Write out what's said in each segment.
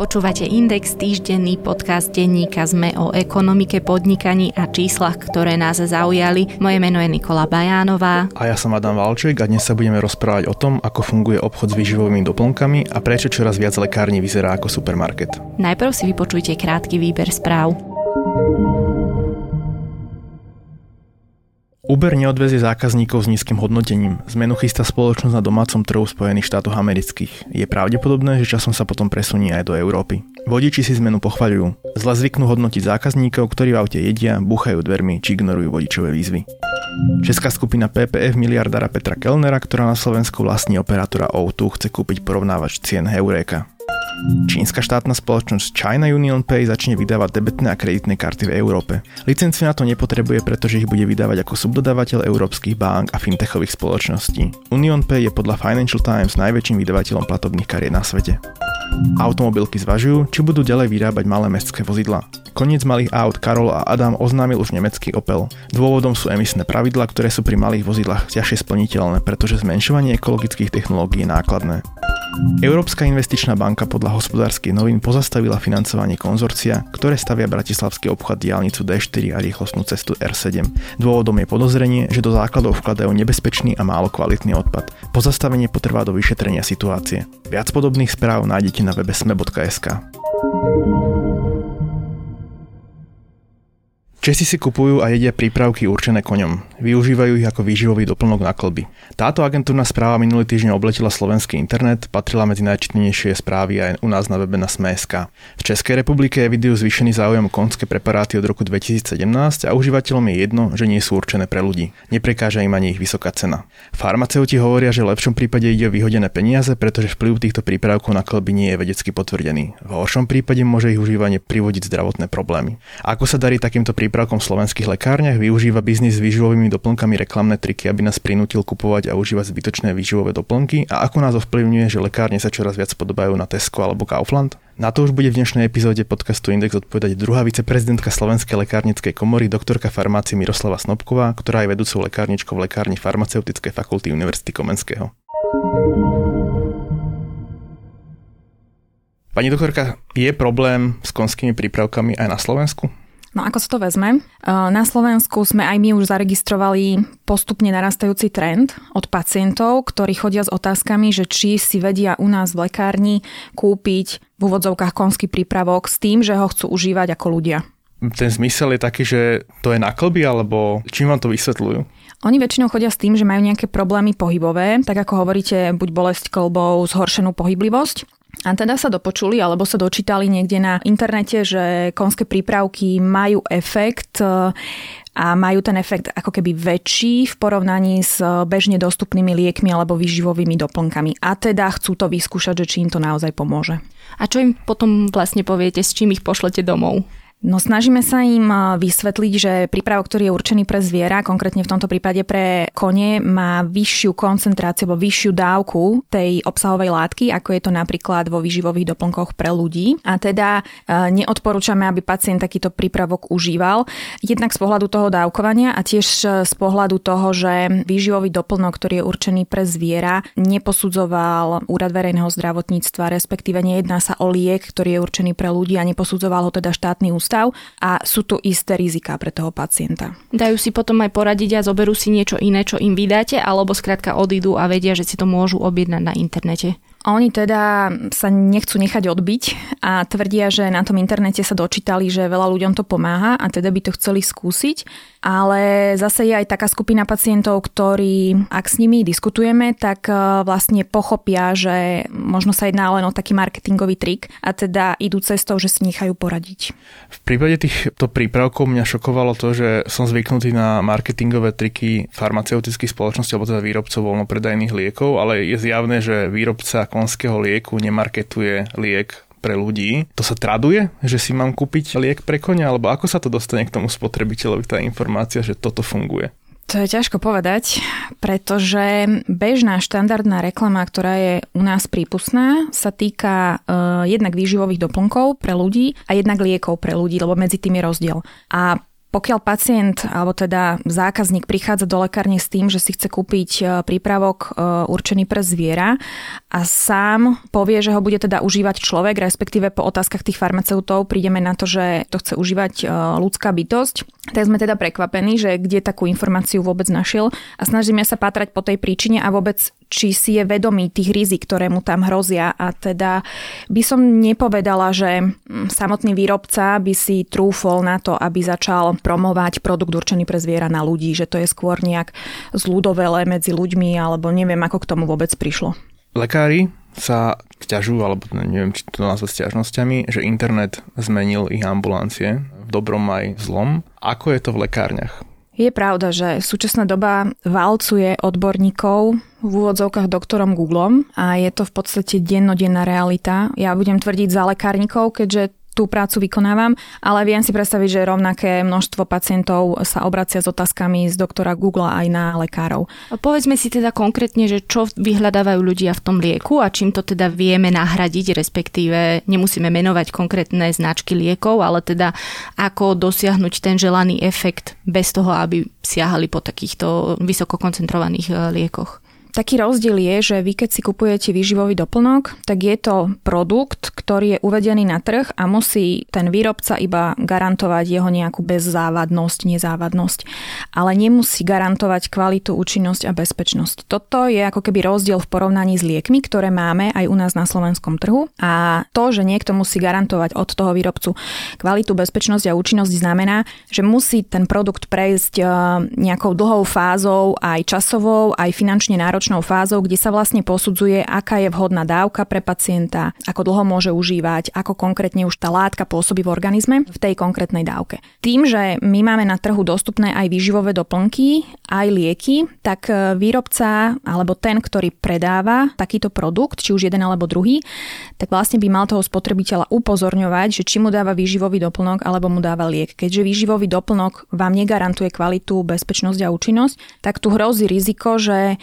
Počúvate Index, týždenný podcast denníka ZME o ekonomike, podnikaní a číslach, ktoré nás zaujali. Moje meno je Nikola Bajánová. A ja som Adam Valček a dnes sa budeme rozprávať o tom, ako funguje obchod s výživovými doplnkami a prečo čoraz viac lekární vyzerá ako supermarket. Najprv si vypočujte krátky výber správ. Uber neodvezie zákazníkov s nízkym hodnotením. Zmenu chystá spoločnosť na domácom trhu Spojených štátoch amerických. Je pravdepodobné, že časom sa potom presunie aj do Európy. Vodiči si zmenu pochvaľujú. Zle zvyknú hodnotiť zákazníkov, ktorí v aute jedia, buchajú dvermi či ignorujú vodičové výzvy. Česká skupina PPF miliardára Petra Kellnera, ktorá na Slovensku vlastní operátora O2, chce kúpiť porovnávač cien Heureka. Čínska štátna spoločnosť China Union Pay začne vydávať debetné a kreditné karty v Európe. Licenciu na to nepotrebuje, pretože ich bude vydávať ako subdodávateľ európskych bank a fintechových spoločností. Union Pay je podľa Financial Times najväčším vydavateľom platobných kariet na svete. Automobilky zvažujú, či budú ďalej vyrábať malé mestské vozidlá. Koniec malých aut Karol a Adam oznámil už nemecký Opel. Dôvodom sú emisné pravidla, ktoré sú pri malých vozidlách ťažšie splniteľné, pretože zmenšovanie ekologických technológií je nákladné. Európska investičná banka podľa hospodárskych novín pozastavila financovanie konzorcia, ktoré stavia bratislavský obchod diálnicu D4 a rýchlostnú cestu R7. Dôvodom je podozrenie, že do základov vkladajú nebezpečný a málo kvalitný odpad. Pozastavenie potrvá do vyšetrenia situácie. Viac podobných správ nájdete na webe sme.sk. Česi si kupujú a jedia prípravky určené koňom. Využívajú ich ako výživový doplnok na klby. Táto agentúrna správa minulý týždeň obletela slovenský internet, patrila medzi najčitenejšie správy aj u nás na webe na Sme.sk. V Českej republike evidujú zvýšený záujem konské preparáty od roku 2017 a užívateľom je jedno, že nie sú určené pre ľudí. Neprekáža im ani ich vysoká cena. Farmaceuti hovoria, že v lepšom prípade ide o vyhodené peniaze, pretože vplyv týchto prípravkov na klby nie je vedecky potvrdený. V horšom prípade môže ich užívanie privodiť zdravotné problémy. Ako sa darí takýmto prípravkom prípravkom v slovenských lekárniach, využíva biznis s výživovými doplnkami reklamné triky, aby nás prinútil kupovať a užívať zbytočné výživové doplnky a ako nás ovplyvňuje, že lekárne sa čoraz viac podobajú na Tesco alebo Kaufland? Na to už bude v dnešnej epizóde podcastu Index odpovedať druhá viceprezidentka Slovenskej lekárnickej komory, doktorka farmácie Miroslava Snobková, ktorá je vedúcou lekárničkou v lekárni farmaceutickej fakulty Univerzity Komenského. Pani doktorka, je problém s konskými prípravkami aj na Slovensku? No ako sa to vezme? Na Slovensku sme aj my už zaregistrovali postupne narastajúci trend od pacientov, ktorí chodia s otázkami, že či si vedia u nás v lekárni kúpiť v úvodzovkách konský prípravok s tým, že ho chcú užívať ako ľudia. Ten zmysel je taký, že to je na klby, alebo čím vám to vysvetľujú? Oni väčšinou chodia s tým, že majú nejaké problémy pohybové, tak ako hovoríte, buď bolesť kolbou, zhoršenú pohyblivosť, a teda sa dopočuli alebo sa dočítali niekde na internete, že konské prípravky majú efekt e, a majú ten efekt ako keby väčší v porovnaní s bežne dostupnými liekmi alebo výživovými doplnkami. A teda chcú to vyskúšať, že či im to naozaj pomôže. A čo im potom vlastne poviete, s čím ich pošlete domov? No snažíme sa im vysvetliť, že prípravok, ktorý je určený pre zviera, konkrétne v tomto prípade pre kone, má vyššiu koncentráciu alebo vyššiu dávku tej obsahovej látky, ako je to napríklad vo výživových doplnkoch pre ľudí. A teda neodporúčame, aby pacient takýto prípravok užíval. Jednak z pohľadu toho dávkovania a tiež z pohľadu toho, že výživový doplnok, ktorý je určený pre zviera, neposudzoval Úrad verejného zdravotníctva, respektíve nejedná sa o liek, ktorý je určený pre ľudí a neposudzoval ho teda štátny ústav stav a sú tu isté riziká pre toho pacienta. Dajú si potom aj poradiť a zoberú si niečo iné, čo im vydáte, alebo skrátka odídu a vedia, že si to môžu objednať na internete. Oni teda sa nechcú nechať odbiť a tvrdia, že na tom internete sa dočítali, že veľa ľuďom to pomáha a teda by to chceli skúsiť. Ale zase je aj taká skupina pacientov, ktorí, ak s nimi diskutujeme, tak e, vlastne pochopia, že možno sa jedná len o taký marketingový trik a teda idú cestou, že si nechajú poradiť. V prípade týchto prípravkov mňa šokovalo to, že som zvyknutý na marketingové triky farmaceutických spoločností alebo teda výrobcov voľnopredajných liekov, ale je zjavné, že výrobca konského lieku nemarketuje liek pre ľudí. To sa traduje, že si mám kúpiť liek pre konia, alebo ako sa to dostane k tomu spotrebiteľovi, tá informácia, že toto funguje? To je ťažko povedať, pretože bežná štandardná reklama, ktorá je u nás prípustná, sa týka uh, jednak výživových doplnkov pre ľudí a jednak liekov pre ľudí, lebo medzi tým je rozdiel. A Pokiaľ pacient alebo teda zákazník prichádza do lekárne s tým, že si chce kúpiť e, prípravok e, určený pre zviera a sám povie, že ho bude teda užívať človek, respektíve po otázkach tých farmaceutov prídeme na to, že to chce užívať e, ľudská bytosť, tak sme teda prekvapení, že kde takú informáciu vôbec našiel a snažíme sa pátrať po tej príčine a vôbec či si je vedomý tých rizik, ktoré mu tam hrozia. A teda by som nepovedala, že mm, samotný výrobca by si trúfol na to, aby začal promovať produkt určený pre zviera na ľudí, že to je skôr nejak zľudovele medzi ľuďmi, alebo neviem, ako k tomu vôbec prišlo. Lekári sa stiažujú, alebo neviem, či to nazvať stiažnosťami, že internet zmenil ich ambulancie v dobrom aj v zlom. Ako je to v lekárniach? Je pravda, že súčasná doba valcuje odborníkov v úvodzovkách doktorom Googlom a je to v podstate dennodenná realita. Ja budem tvrdiť za lekárnikov, keďže tú prácu vykonávam, ale viem si predstaviť, že rovnaké množstvo pacientov sa obracia s otázkami z doktora Google aj na lekárov. Povedzme si teda konkrétne, že čo vyhľadávajú ľudia v tom lieku a čím to teda vieme nahradiť, respektíve nemusíme menovať konkrétne značky liekov, ale teda ako dosiahnuť ten želaný efekt bez toho, aby siahali po takýchto vysokokoncentrovaných eh, liekoch. Taký rozdiel je, že vy keď si kupujete výživový doplnok, tak je to produkt, ktorý je uvedený na trh a musí ten výrobca iba garantovať jeho nejakú bezzávadnosť, nezávadnosť, ale nemusí garantovať kvalitu, účinnosť a bezpečnosť. Toto je ako keby rozdiel v porovnaní s liekmi, ktoré máme aj u nás na slovenskom trhu a to, že niekto musí garantovať od toho výrobcu kvalitu, bezpečnosť a účinnosť znamená, že musí ten produkt prejsť eh, nejakou dlhou fázou, aj časovou, aj finančne náročnou náročnou fázou, kde sa vlastne posudzuje, aká je vhodná dávka pre pacienta, ako dlho môže užívať, ako konkrétne už tá látka pôsobí v organizme v tej konkrétnej dávke. Tým, že my máme na trhu dostupné aj výživové doplnky, aj lieky, tak e, výrobca alebo ten, ktorý predáva takýto produkt, či už jeden alebo druhý, tak vlastne by mal toho spotrebiteľa upozorňovať, že či mu dáva výživový doplnok alebo mu dáva liek. Keďže výživový doplnok vám negarantuje kvalitu, bezpečnosť a účinnosť, tak tu hrozí riziko, že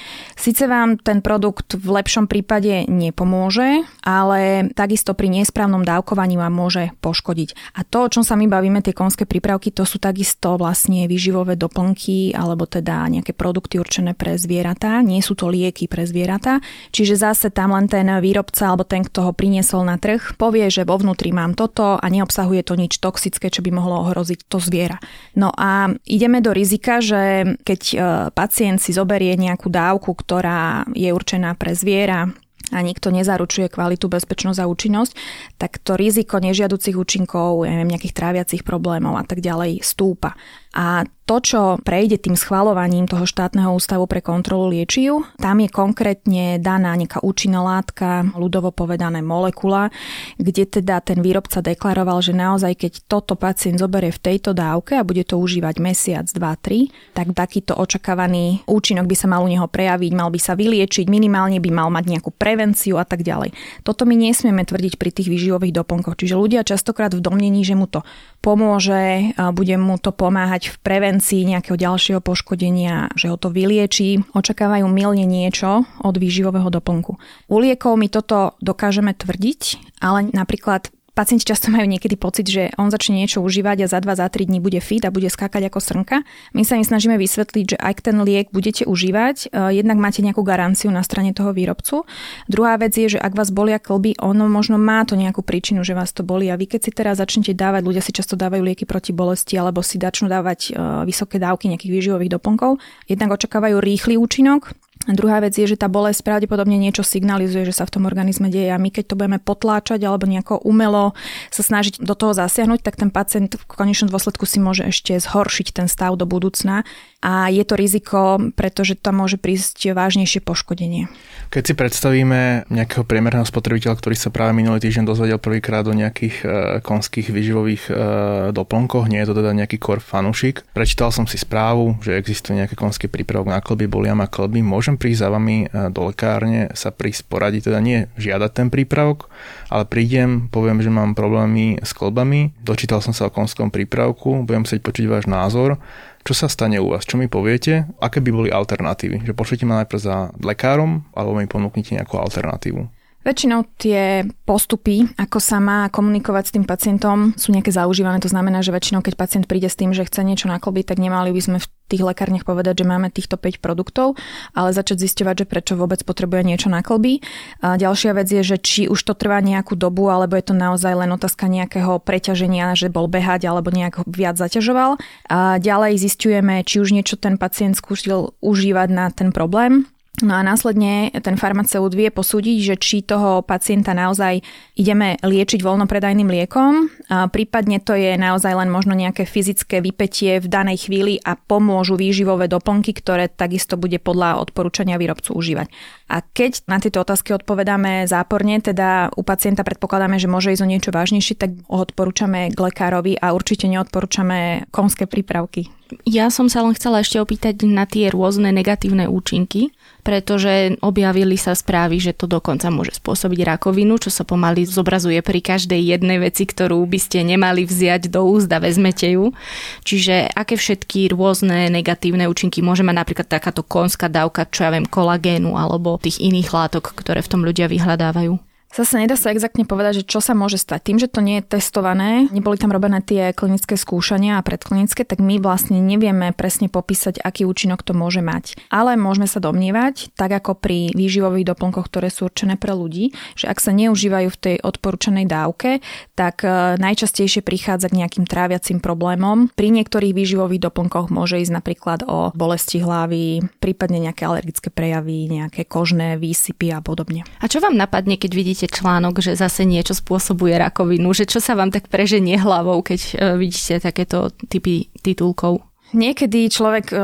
Sice vám ten produkt v lepšom prípade nepomôže, ale takisto pri nesprávnom dávkovaní vám môže poškodiť. A to, o čom sa my bavíme, tie konské prípravky, to sú takisto vlastne výživové doplnky alebo teda nejaké produkty určené pre zvieratá. Nie sú to lieky pre zvieratá. Čiže zase tam len ten výrobca alebo ten, kto ho priniesol na trh, povie, že vo vnútri mám toto a neobsahuje to nič toxické, čo by mohlo ohroziť to zviera. No a ideme do rizika, že keď e, pacient si zoberie nejakú dávku, ktorá ktorá je určená pre zviera a nikto nezaručuje kvalitu, bezpečnosť a účinnosť, tak to riziko nežiaducich účinkov, ja neviem, nejakých tráviacich problémov a tak ďalej stúpa. A to, čo prejde tým schvalovaním toho štátneho ústavu pre kontrolu liečiv, tam je konkrétne daná nejaká účinná látka, ľudovo povedané molekula, kde teda ten výrobca deklaroval, že naozaj keď toto pacient zoberie v tejto dávke a bude to užívať mesiac, dva, tri, tak takýto očakávaný účinok by sa mal u neho prejaviť, mal by sa vyliečiť, minimálne by mal mať nejakú prevenciu a tak ďalej. Toto my nesmieme tvrdiť pri tých výživových doplnkoch. Čiže ľudia častokrát v domnení, že mu to pomôže, bude mu to pomáhať v prevencii nejakého ďalšieho poškodenia, že ho to vyliečí, očakávajú milne niečo od výživového doplnku. U liekov my toto dokážeme tvrdiť, ale napríklad Pacienti často majú niekedy pocit, že on začne niečo užívať a za 2, za 3 dní bude fit a bude skákať ako srnka. My sa im snažíme vysvetliť, že ak ten liek budete užívať, e, jednak máte nejakú garanciu na strane toho výrobcu. Druhá vec je, že ak vás bolia klby, ono možno má to nejakú príčinu, že vás to boli a vy keď si teraz začnete dávať, ľudia si často dávajú lieky proti bolesti alebo si začnú dávať e, vysoké dávky nejakých výživových doplnkov, jednak očakávajú rýchly účinok, druhá vec je, že tá bolesť pravdepodobne niečo signalizuje, že sa v tom organizme deje a my keď to budeme potláčať alebo nejako umelo sa snažiť do toho zasiahnuť, tak ten pacient v konečnom dôsledku si môže ešte zhoršiť ten stav do budúcna a je to riziko, pretože tam môže prísť vážnejšie poškodenie. Keď si predstavíme nejakého priemerného spotrebiteľa, ktorý sa práve minulý týždeň dozvedel prvýkrát o nejakých e, konských výživových e, doplnkoch, nie je to teda nejaký kor fanušik. Prečítal som si správu, že existuje nejaké konské prípravok na klby, bolia ma klby. Môžem prísť za vami e, do lekárne, sa prísť poradiť, teda nie žiadať ten prípravok, ale prídem, poviem, že mám problémy s klbami, dočítal som sa o konskom prípravku, budem chcieť počuť váš názor čo sa stane u vás? Čo mi poviete? Aké by boli alternatívy? Že pošlite ma najprv za lekárom, alebo mi ponúknete nejakú alternatívu? Väčšinou tie postupy, ako sa má komunikovať s tým pacientom, sú nejaké zaužívané. To znamená, že väčšinou, keď pacient príde s tým, že chce niečo naklobiť, tak nemali by sme v tých lekárniach povedať, že máme týchto 5 produktov, ale začať zisťovať, že prečo vôbec potrebuje niečo na klby. A ďalšia vec je, že či už to trvá nejakú dobu, alebo je to naozaj len otázka nejakého preťaženia, že bol behať alebo nejak viac zaťažoval. A ďalej zistujeme, či už niečo ten pacient skúsil užívať na ten problém, No a následne ten farmaceut vie posúdiť, že či toho pacienta naozaj ideme liečiť voľnopredajným liekom, prípadne to je naozaj len možno nejaké fyzické vypetie v danej chvíli a pomôžu výživové doplnky, ktoré takisto bude podľa odporúčania výrobcu užívať. A keď na tieto otázky odpovedáme záporne, teda u pacienta predpokladáme, že môže ísť o niečo vážnejšie, tak ho odporúčame k lekárovi a určite neodporúčame konské prípravky. Ja som sa len chcela ešte opýtať na tie rôzne negatívne účinky, pretože objavili sa správy, že to dokonca môže spôsobiť rakovinu, čo sa pomaly zobrazuje pri každej jednej veci, ktorú by ste nemali vziať do úzda, vezmete ju. Čiže aké všetky rôzne negatívne účinky môže mať napríklad takáto konská dávka, čo ja viem, kolagénu alebo tých iných látok, ktoré v tom ľudia vyhľadávajú? Zase nedá sa exaktne povedať, že čo sa môže stať. Tým, že to nie je testované, neboli tam robené tie klinické skúšania a predklinické, tak my vlastne nevieme presne popísať, aký účinok to môže mať. Ale môžeme sa domnievať, tak ako pri výživových doplnkoch, ktoré sú určené pre ľudí, že ak sa neužívajú v tej odporúčanej dávke, tak e, najčastejšie prichádza k nejakým tráviacim problémom. Pri niektorých výživových doplnkoch môže ísť napríklad o bolesti hlavy, prípadne nejaké alergické prejavy, nejaké kožné výsypy a podobne. A čo vám napadne, keď vidíte vidíte článok, že zase niečo spôsobuje rakovinu, že čo sa vám tak preženie hlavou, keď e, vidíte takéto typy titulkov? Niekedy človek e,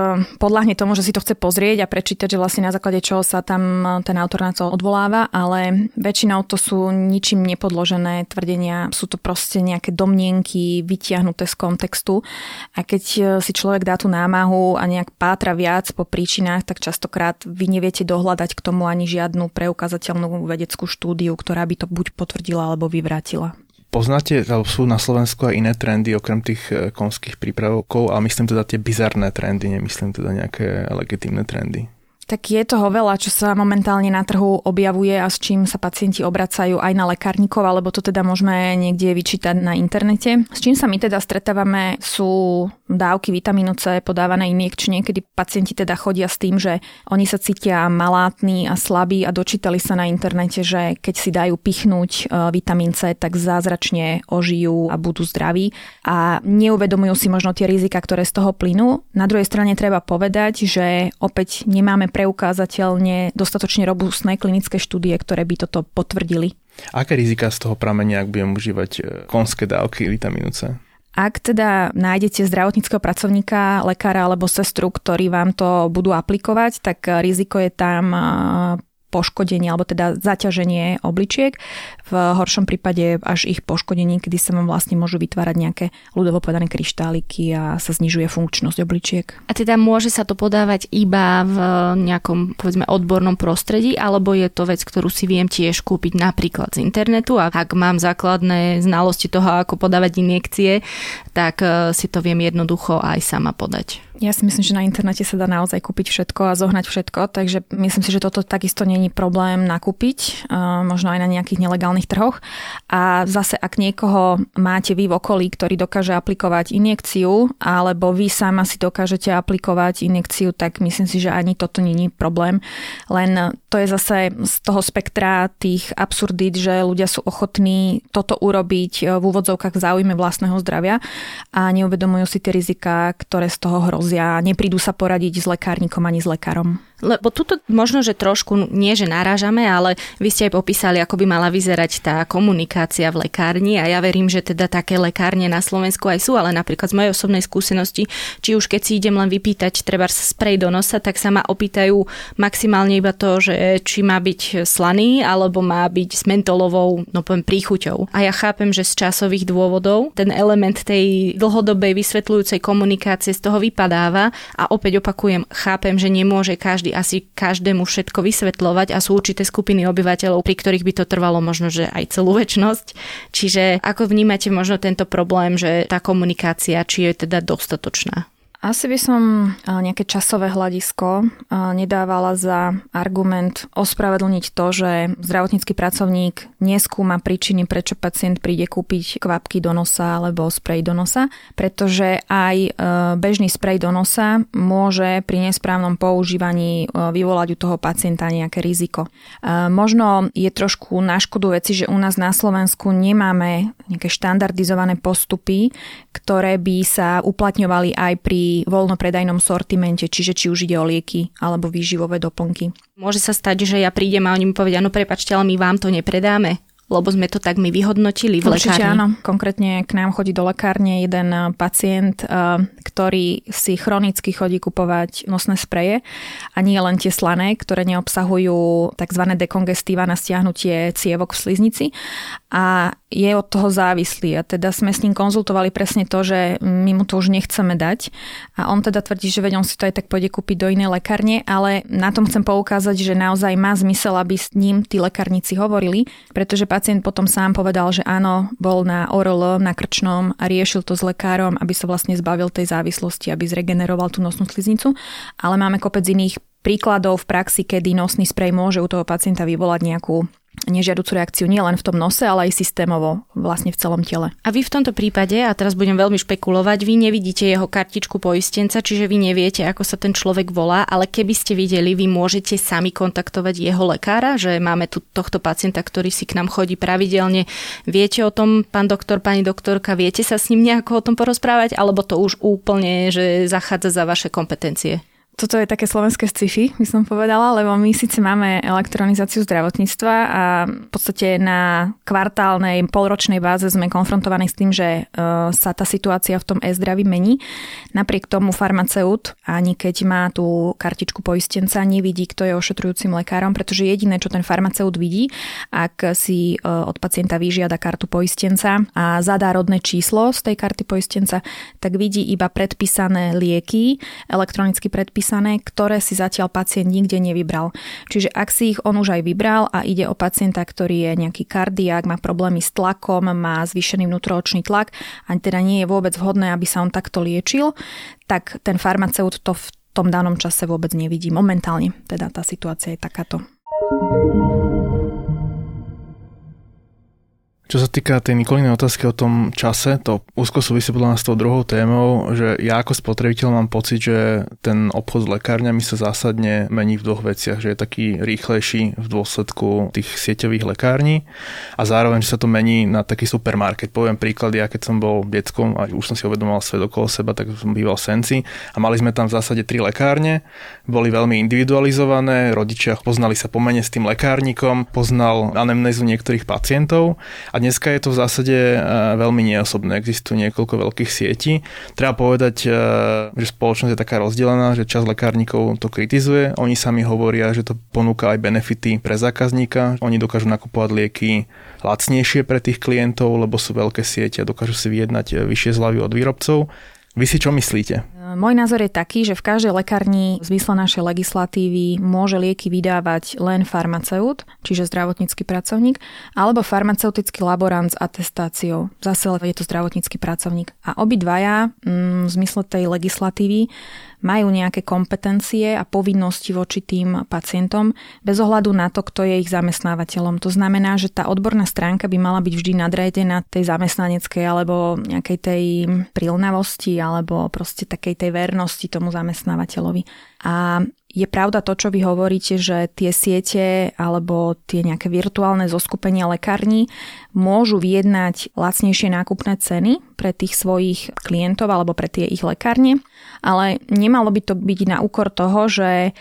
podľahne tomu, že si to chce pozrieť a prečítať, že vlastne na základe čoho sa tam e, ten autor na to odvoláva, ale väčšinou to sú ničím nepodložené tvrdenia, sú to proste nejaké domnienky vytiahnuté z kontextu a keď e, si človek dá tú námahu a nejak pátra viac po príčinách, tak častokrát vy neviete dohľadať k tomu ani žiadnu preukazateľnú vedeckú štúdiu, ktorá by to buď potvrdila alebo vyvrátila. Poznáte, alebo sú na Slovensku aj iné trendy okrem tých e, konských prípravkov, ale myslím teda tie bizarné trendy, nemyslím teda nejaké legitímne trendy. Tak je toho veľa, čo sa momentálne na trhu objavuje a s čím sa pacienti obracajú aj na lekárnikov, alebo to teda môžeme niekde vyčítať na internete. S čím sa my teda stretávame sú dávky vitamínu C podávané injekčne, kedy pacienti teda chodia s tým, že oni sa cítia malátni a slabí a dočítali sa na internete, že keď si dajú pichnúť e, vitamín C, tak zázračne ožijú a budú zdraví a neuvedomujú si možno tie rizika, ktoré z toho plynú. Na druhej strane treba povedať, že opäť nemáme preukázateľne dostatočne robustné klinické štúdie, ktoré by toto potvrdili. Aké rizika z toho pramenia, ak budem užívať e, konské dávky vitamínu C? Ak teda nájdete zdravotníckého pracovníka, lekára alebo sestru, ktorí vám to budú aplikovať, tak riziko je tam e, poškodenie alebo teda zaťaženie obličiek. V horšom prípade až ich poškodenie, kedy sa vám vlastne môžu vytvárať nejaké ľudovo povedané kryštáliky a sa znižuje funkčnosť obličiek. A teda môže sa to podávať iba v nejakom povedzme odbornom prostredí, alebo je to vec, ktorú si viem tiež kúpiť napríklad z internetu a ak mám základné znalosti toho, ako podávať injekcie, tak eh, si to viem jednoducho aj sama podať. Ja si myslím, že na internete sa dá naozaj kúpiť všetko a zohnať všetko, takže myslím si, že toto takisto není problém nakúpiť, možno aj na nejakých nelegálnych trhoch. A zase, ak niekoho máte vy v okolí, ktorý dokáže aplikovať injekciu, alebo vy sama si dokážete aplikovať injekciu, tak myslím si, že ani toto není problém. Len to je zase z toho spektra tých absurdít, že ľudia sú ochotní toto urobiť v úvodzovkách v záujme vlastného zdravia a neuvedomujú si tie rizika, ktoré z toho hrozí hrozia, neprídu sa poradiť s lekárnikom ani s lekárom. Lebo tuto možno, že trošku nie, že narážame, ale vy ste aj popísali, ako by mala vyzerať tá komunikácia v lekárni a ja verím, že teda také lekárne na Slovensku aj sú, ale napríklad z mojej osobnej skúsenosti, či už keď si idem len vypýtať treba sprej do nosa, tak sa ma opýtajú maximálne iba to, že či má byť slaný alebo má byť s mentolovou, no poviem, príchuťou. A ja chápem, že z časových dôvodov ten element tej dlhodobej vysvetľujúcej komunikácie z toho vypadáva a opäť opakujem, chápem, že nemôže každý asi každému všetko vysvetľovať a sú určité skupiny obyvateľov, pri ktorých by to trvalo možno, že aj celú väčnosť. Čiže ako vnímate možno tento problém, že tá komunikácia, či je teda dostatočná? Asi by som nejaké časové hľadisko nedávala za argument ospravedlniť to, že zdravotnícky pracovník neskúma príčiny, prečo pacient príde kúpiť kvapky do nosa alebo sprej do nosa, pretože aj e, bežný sprej do nosa môže pri nesprávnom používaní e, vyvolať u toho pacienta nejaké riziko. E, možno je trošku na škodu veci, že u nás na Slovensku nemáme nejaké štandardizované postupy, ktoré by sa uplatňovali aj pri voľnopredajnom sortimente, čiže či už ide o lieky alebo výživové doplnky. Môže sa stať, že ja prídem a oni mi povedia, no prepačte, ale my vám to nepredáme lebo sme to tak my vyhodnotili v Určite lekárni. áno. Konkrétne k nám chodí do lekárne jeden eh, pacient, eh, ktorý si chronicky chodí kupovať nosné spreje a nie len tie slané, ktoré neobsahujú tzv. dekongestíva na stiahnutie cievok v sliznici a je od toho závislý. A teda sme s ním konzultovali presne to, že my mu to už nechceme dať a on teda tvrdí, že veď on si to aj tak pôjde kúpiť do inej lekárne, ale na tom chcem poukázať, že naozaj má zmysel, aby s ním tí lekárnici hovorili, pretože pacient potom sám povedal, že áno, bol na ORL, na krčnom a riešil to s lekárom, aby sa vlastne zbavil tej závislosti, aby zregeneroval tú nosnú sliznicu. Ale máme kopec iných príkladov v praxi, kedy nosný sprej môže u toho pacienta vyvolať nejakú nežiaducu reakciu nielen v tom nose, ale aj systémovo vlastne v celom tele. A vy v tomto prípade, a teraz budem veľmi špekulovať, vy nevidíte jeho kartičku poistenca, čiže vy neviete, ako sa ten človek volá, ale keby ste videli, vy môžete sami kontaktovať jeho lekára, že máme tu tohto pacienta, ktorý si k nám chodí pravidelne. Viete o tom, pán doktor, pani doktorka, viete sa s ním nejako o tom porozprávať, alebo to už úplne, že zachádza za vaše kompetencie? Toto je také slovenské sci-fi, by som povedala, lebo my síce máme elektronizáciu zdravotníctva a v podstate na kvartálnej, polročnej báze sme konfrontovaní s tým, že e, sa tá situácia v tom e-zdraví mení. Napriek tomu farmaceut, ani keď má tú kartičku poistenca, nevidí, kto je ošetrujúcim lekárom, pretože jediné, čo ten farmaceut vidí, ak si e, od pacienta vyžiada kartu poistenca a zadá rodné číslo z tej karty poistenca, tak vidí iba predpísané lieky, elektronicky predpísané napísané, ktoré si zatiaľ pacient nikde nevybral. Čiže ak si ich on už aj vybral a ide o pacienta, ktorý je nejaký kardiák, má problémy s tlakom, má zvýšený vnútroočný tlak a teda nie je vôbec vhodné, aby sa on takto liečil, tak ten farmaceut to v tom danom čase vôbec nevidí. Momentálne teda tá situácia je takáto. Čo sa týka tej Nikolinej otázky o tom čase, to úzko súvisí podľa nás s tou druhou témou, že ja ako spotrebiteľ mám pocit, že ten obchod s lekárňami sa zásadne mení v dvoch veciach, že je taký rýchlejší v dôsledku tých sieťových lekární a zároveň, že sa to mení na taký supermarket. Poviem príklad, ja keď som bol detskom a už som si uvedomoval svet okolo seba, tak som býval Senci a mali sme tam v zásade tri lekárne, boli veľmi individualizované, rodičia poznali sa pomene s tým lekárnikom, poznal anemnézu niektorých pacientov a dneska je to v zásade e, veľmi neosobné. Existuje niekoľko veľkých sietí. Treba povedať, e, že spoločnosť je taká rozdelená, že čas lekárnikov to kritizuje. Oni sami hovoria, že to ponúka aj benefity pre zákazníka. Oni dokážu nakupovať lieky lacnejšie pre tých klientov, lebo sú veľké siete a dokážu si vyjednať e, vyššie zľavy od výrobcov. Vy si čo myslíte? Môj názor je taký, že v každej lekárni v zmysle našej legislatívy môže lieky vydávať len farmaceut, čiže zdravotnícky pracovník, alebo farmaceutický laborant s atestáciou. Zase je to zdravotnícky pracovník. A obidvaja mm, v zmysle tej legislatívy majú nejaké kompetencie a povinnosti voči tým pacientom bez ohľadu na to, kto je ich zamestnávateľom. To znamená, že tá odborná stránka by mala byť vždy nadriadená tej zamestnaneckej alebo nejakej tej prilnavosti alebo proste takej tej vernosti tomu zamestnávateľovi. A je pravda to, čo vy hovoríte, že tie siete alebo tie nejaké virtuálne zoskupenia lekární môžu vyjednať lacnejšie nákupné ceny pre tých svojich klientov alebo pre tie ich lekárne, ale nemalo by to byť na úkor toho, že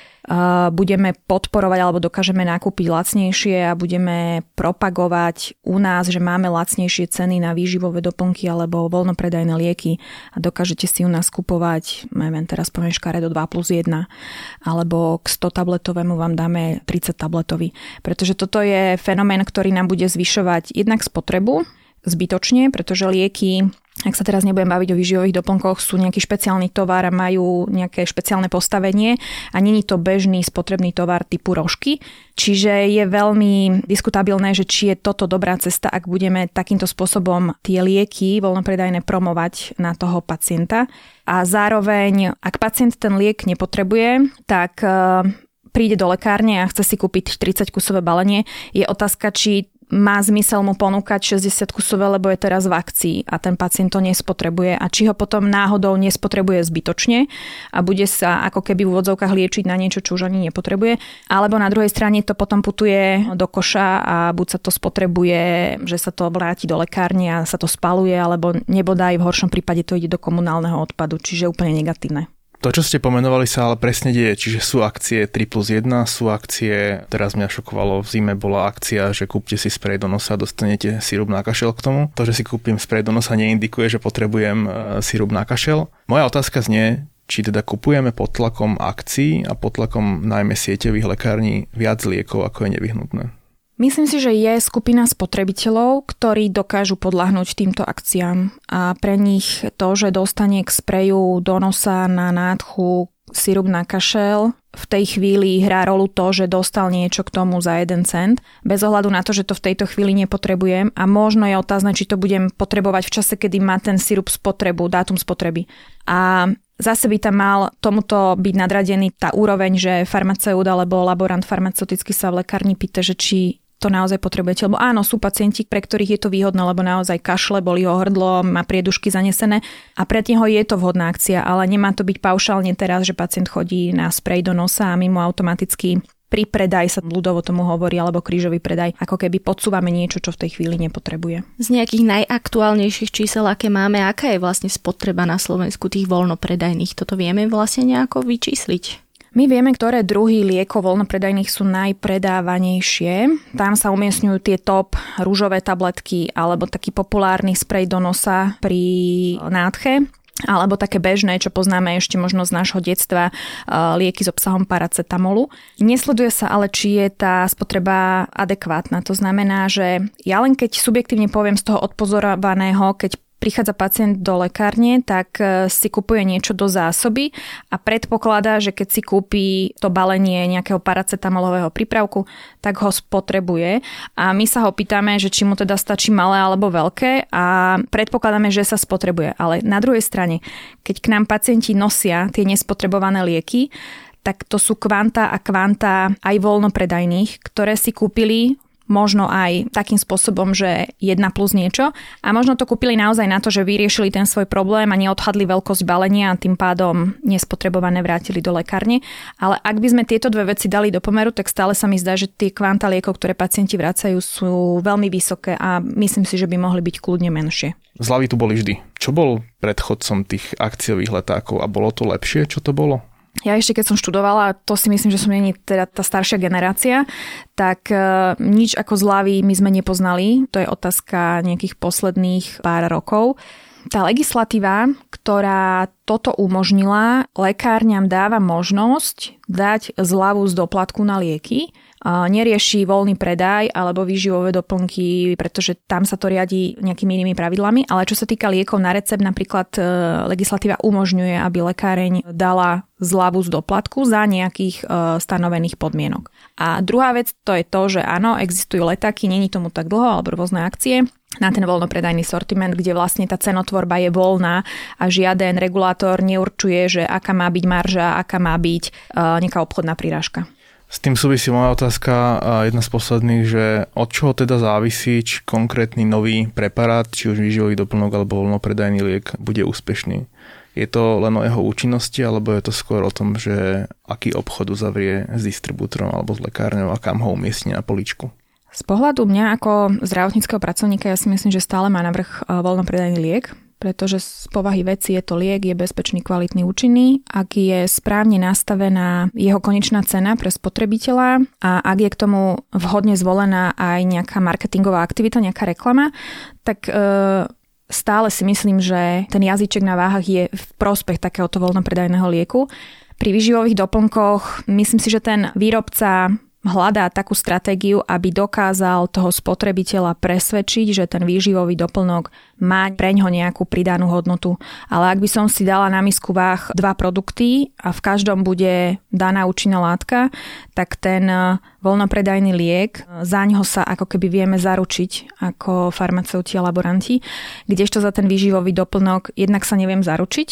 budeme podporovať alebo dokážeme nakúpiť lacnejšie a budeme propagovať u nás, že máme lacnejšie ceny na výživové doplnky alebo voľnopredajné lieky a dokážete si u nás kupovať, neviem, teraz poviem škaredo 2 plus 1, alebo k 100 tabletovému vám dáme 30 tabletový. Pretože toto je fenomén, ktorý nám bude zvyšovať jednak spotrebu, zbytočne, pretože lieky ak sa teraz nebudem baviť o výživových doplnkoch, sú nejaký špeciálny tovar a majú nejaké špeciálne postavenie a není to bežný spotrebný tovar typu rožky. Čiže je veľmi diskutabilné, že či je toto dobrá cesta, ak budeme takýmto spôsobom tie lieky voľnopredajné promovať na toho pacienta. A zároveň, ak pacient ten liek nepotrebuje, tak eh, príde do lekárne a chce si kúpiť 30 kusové balenie, je otázka, či má zmysel mu ponúkať 60 kusové, lebo je teraz v akcii a ten pacient to nespotrebuje a či ho potom náhodou nespotrebuje zbytočne a bude sa ako keby v úvodzovkách liečiť na niečo, čo už ani nepotrebuje, alebo na druhej strane to potom putuje do koša a buď sa to spotrebuje, že sa to vráti do lekárne a sa to spaluje, alebo nebodaj v horšom prípade to ide do komunálneho odpadu, čiže úplne negatívne. To, čo ste pomenovali, sa ale presne deje, čiže sú akcie 3 plus 1, sú akcie, teraz mňa šokovalo, v zime bola akcia, že kúpte si sprej do nosa dostanete sirup na kašel k tomu. To, že si kúpim sprej do nosa, neindikuje, že potrebujem e, sirup na kašel. Moja otázka znie, či teda kupujeme pod tlakom akcií a pod tlakom najmä sieťových lekární viac liekov, ako je nevyhnutné. Myslím si, že je skupina spotrebiteľov, ktorí dokážu podľahnúť týmto akciám a pre nich to, že dostane k spreju do nosa na nádchu sirup na kašel, v tej chvíli hrá rolu to, že dostal niečo k tomu za jeden cent, bez ohľadu na to, že to v tejto chvíli nepotrebujem a možno je otázne, či to budem potrebovať v čase, kedy má ten sirup spotrebu, dátum spotreby. A Zase by tam mal tomuto byť nadradený tá úroveň, že farmaceut alebo laborant farmaceutický sa v lekárni pýta, že či to naozaj potrebujete. Lebo áno, sú pacienti, pre ktorých je to výhodné, lebo naozaj kašle, boli ho hrdlo, má priedušky zanesené a pre neho je to vhodná akcia, ale nemá to byť paušálne teraz, že pacient chodí na sprej do nosa a my mu automaticky pri predaj sa ľudovo tomu hovorí, alebo krížový predaj, ako keby podsúvame niečo, čo v tej chvíli nepotrebuje. Z nejakých najaktuálnejších čísel, aké máme, aká je vlastne spotreba na Slovensku tých voľnopredajných, toto vieme vlastne nejako vyčísliť? My vieme, ktoré druhy liekov voľnopredajných sú najpredávanejšie. Tam sa umiestňujú tie top rúžové tabletky alebo taký populárny sprej do nosa pri nádche alebo také bežné, čo poznáme ešte možno z nášho detstva, lieky s obsahom paracetamolu. Nesleduje sa ale, či je tá spotreba adekvátna. To znamená, že ja len keď subjektívne poviem z toho odpozorovaného, keď prichádza pacient do lekárne, tak e, si kupuje niečo do zásoby a predpokladá, že keď si kúpi to balenie nejakého paracetamolového prípravku, tak ho spotrebuje. A my sa ho pýtame, že či mu teda stačí malé alebo veľké a predpokladáme, že sa spotrebuje. Ale na druhej strane, keď k nám pacienti nosia tie nespotrebované lieky, tak to sú kvanta a kvanta aj voľnopredajných, ktoré si kúpili možno aj takým spôsobom, že jedna plus niečo a možno to kúpili naozaj na to, že vyriešili ten svoj problém a neodhadli veľkosť balenia a tým pádom nespotrebované vrátili do lekárne. Ale ak by sme tieto dve veci dali do pomeru, tak stále sa mi zdá, že tie kvanta liekov, ktoré pacienti vracajú, sú veľmi vysoké a myslím si, že by mohli byť kľudne menšie. Zlavy tu boli vždy. Čo bol predchodcom tých akciových letákov a bolo to lepšie, čo to bolo? Ja ešte keď som študovala, to si myslím, že som není teda tá staršia generácia, tak uh, nič ako zľavy my sme nepoznali. To je otázka nejakých posledných pár rokov. Tá legislatíva, ktorá toto umožnila, lekárňam dáva možnosť dať zľavu z doplatku na lieky, nerieši voľný predaj alebo výživové doplnky, pretože tam sa to riadi nejakými inými pravidlami, ale čo sa týka liekov na recept, napríklad e, legislatíva umožňuje, aby lekáreň dala zľavu z doplatku za nejakých e, stanovených podmienok. A druhá vec to je to, že áno, existujú letáky, není tomu tak dlho, alebo rôzne akcie, na ten voľnopredajný sortiment, kde vlastne tá cenotvorba je voľná a žiaden regulátor neurčuje, že aká má byť marža, aká má byť uh, nejaká obchodná prírážka. S tým súvisí moja otázka, jedna z posledných, že od čoho teda závisí, či konkrétny nový preparát, či už výživový doplnok alebo voľnopredajný liek bude úspešný. Je to len o jeho účinnosti, alebo je to skôr o tom, že aký obchod uzavrie s distribútorom alebo s lekárňou a kam ho umiestni na poličku? Z pohľadu mňa ako zdravotníckého pracovníka ja si myslím, že stále má navrh voľnopredajný liek, pretože z povahy veci je to liek, je bezpečný, kvalitný, účinný. Ak je správne nastavená jeho konečná cena pre spotrebiteľa a ak je k tomu vhodne zvolená aj nejaká marketingová aktivita, nejaká reklama, tak e, stále si myslím, že ten jazyček na váhach je v prospech takéhoto voľnopredajného lieku. Pri výživových doplnkoch myslím si, že ten výrobca hľadá takú stratégiu, aby dokázal toho spotrebiteľa presvedčiť, že ten výživový doplnok mať pre ňo nejakú pridanú hodnotu. Ale ak by som si dala na misku váh dva produkty a v každom bude daná účinná látka, tak ten e, voľnopredajný liek, e, za ňoho sa ako keby vieme zaručiť ako farmaceuti a laboranti, kdežto za ten výživový doplnok jednak sa neviem zaručiť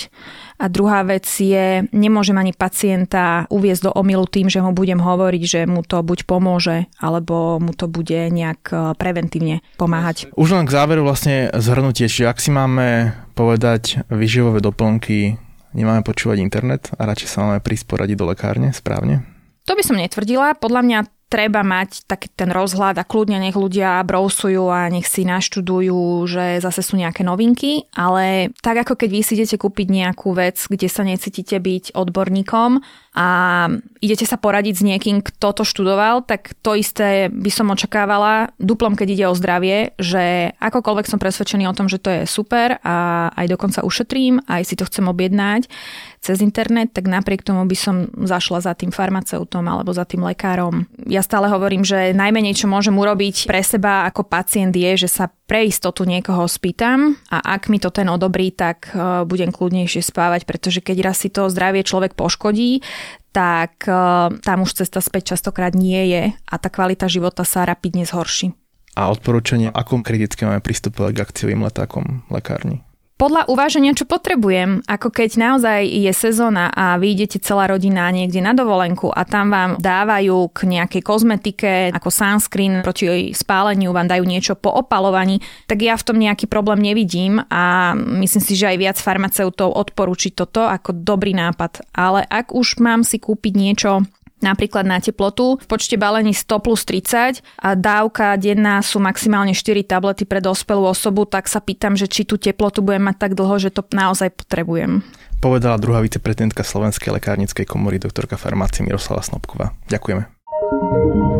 a druhá vec je, nemôžem ani pacienta uviezť do omilu tým, že mu budem hovoriť, že mu to buď pomôže, alebo mu to bude nejak e, preventívne pomáhať. Už len k záveru vlastne zhrnutie, čiže ak si máme povedať výživové doplnky, nemáme počúvať internet a radšej sa máme prísť poradiť do lekárne, správne? To by som netvrdila. Podľa mňa treba mať taký ten rozhľad a kľudne nech ľudia brousujú a nech si naštudujú, že zase sú nejaké novinky, ale tak ako keď vy si idete kúpiť nejakú vec, kde sa necítite byť odborníkom a idete sa poradiť s niekým, kto to študoval, tak to isté by som očakávala duplom, keď ide o zdravie, že akokoľvek som presvedčený o tom, že to je super a aj dokonca ušetrím, aj si to chcem objednať cez internet, tak napriek tomu by som zašla za tým farmaceutom alebo za tým lekárom. Ja stále hovorím, že najmenej, čo môžem urobiť pre seba ako pacient je, že sa pre istotu niekoho spýtam a ak mi to ten odobrí, tak e, budem kľudnejšie spávať, pretože keď raz si to zdravie človek poškodí, tak e, tam už cesta späť častokrát nie je a tá kvalita života sa rapidne zhorší. A odporúčanie, akom kriticky máme pristupovať k akciovým letákom lekárni? Podľa uváženia, čo potrebujem. Ako keď naozaj je sezóna a vy idete celá rodina niekde na dovolenku a tam vám dávajú k nejakej kozmetike ako sunscreen proti jej spáleniu, vám dajú niečo po opalovaní, tak ja v tom nejaký problém nevidím a myslím si, že aj viac farmaceutov odporúči toto ako dobrý nápad. Ale ak už mám si kúpiť niečo napríklad na teplotu v počte balení 100 plus 30 a dávka denná sú maximálne 4 tablety pre dospelú osobu, tak sa pýtam, že či tú teplotu budem mať tak dlho, že to naozaj potrebujem. Povedala druhá viceprezidentka Slovenskej lekárnickej komory doktorka farmácie Miroslava Snobková. Ďakujeme.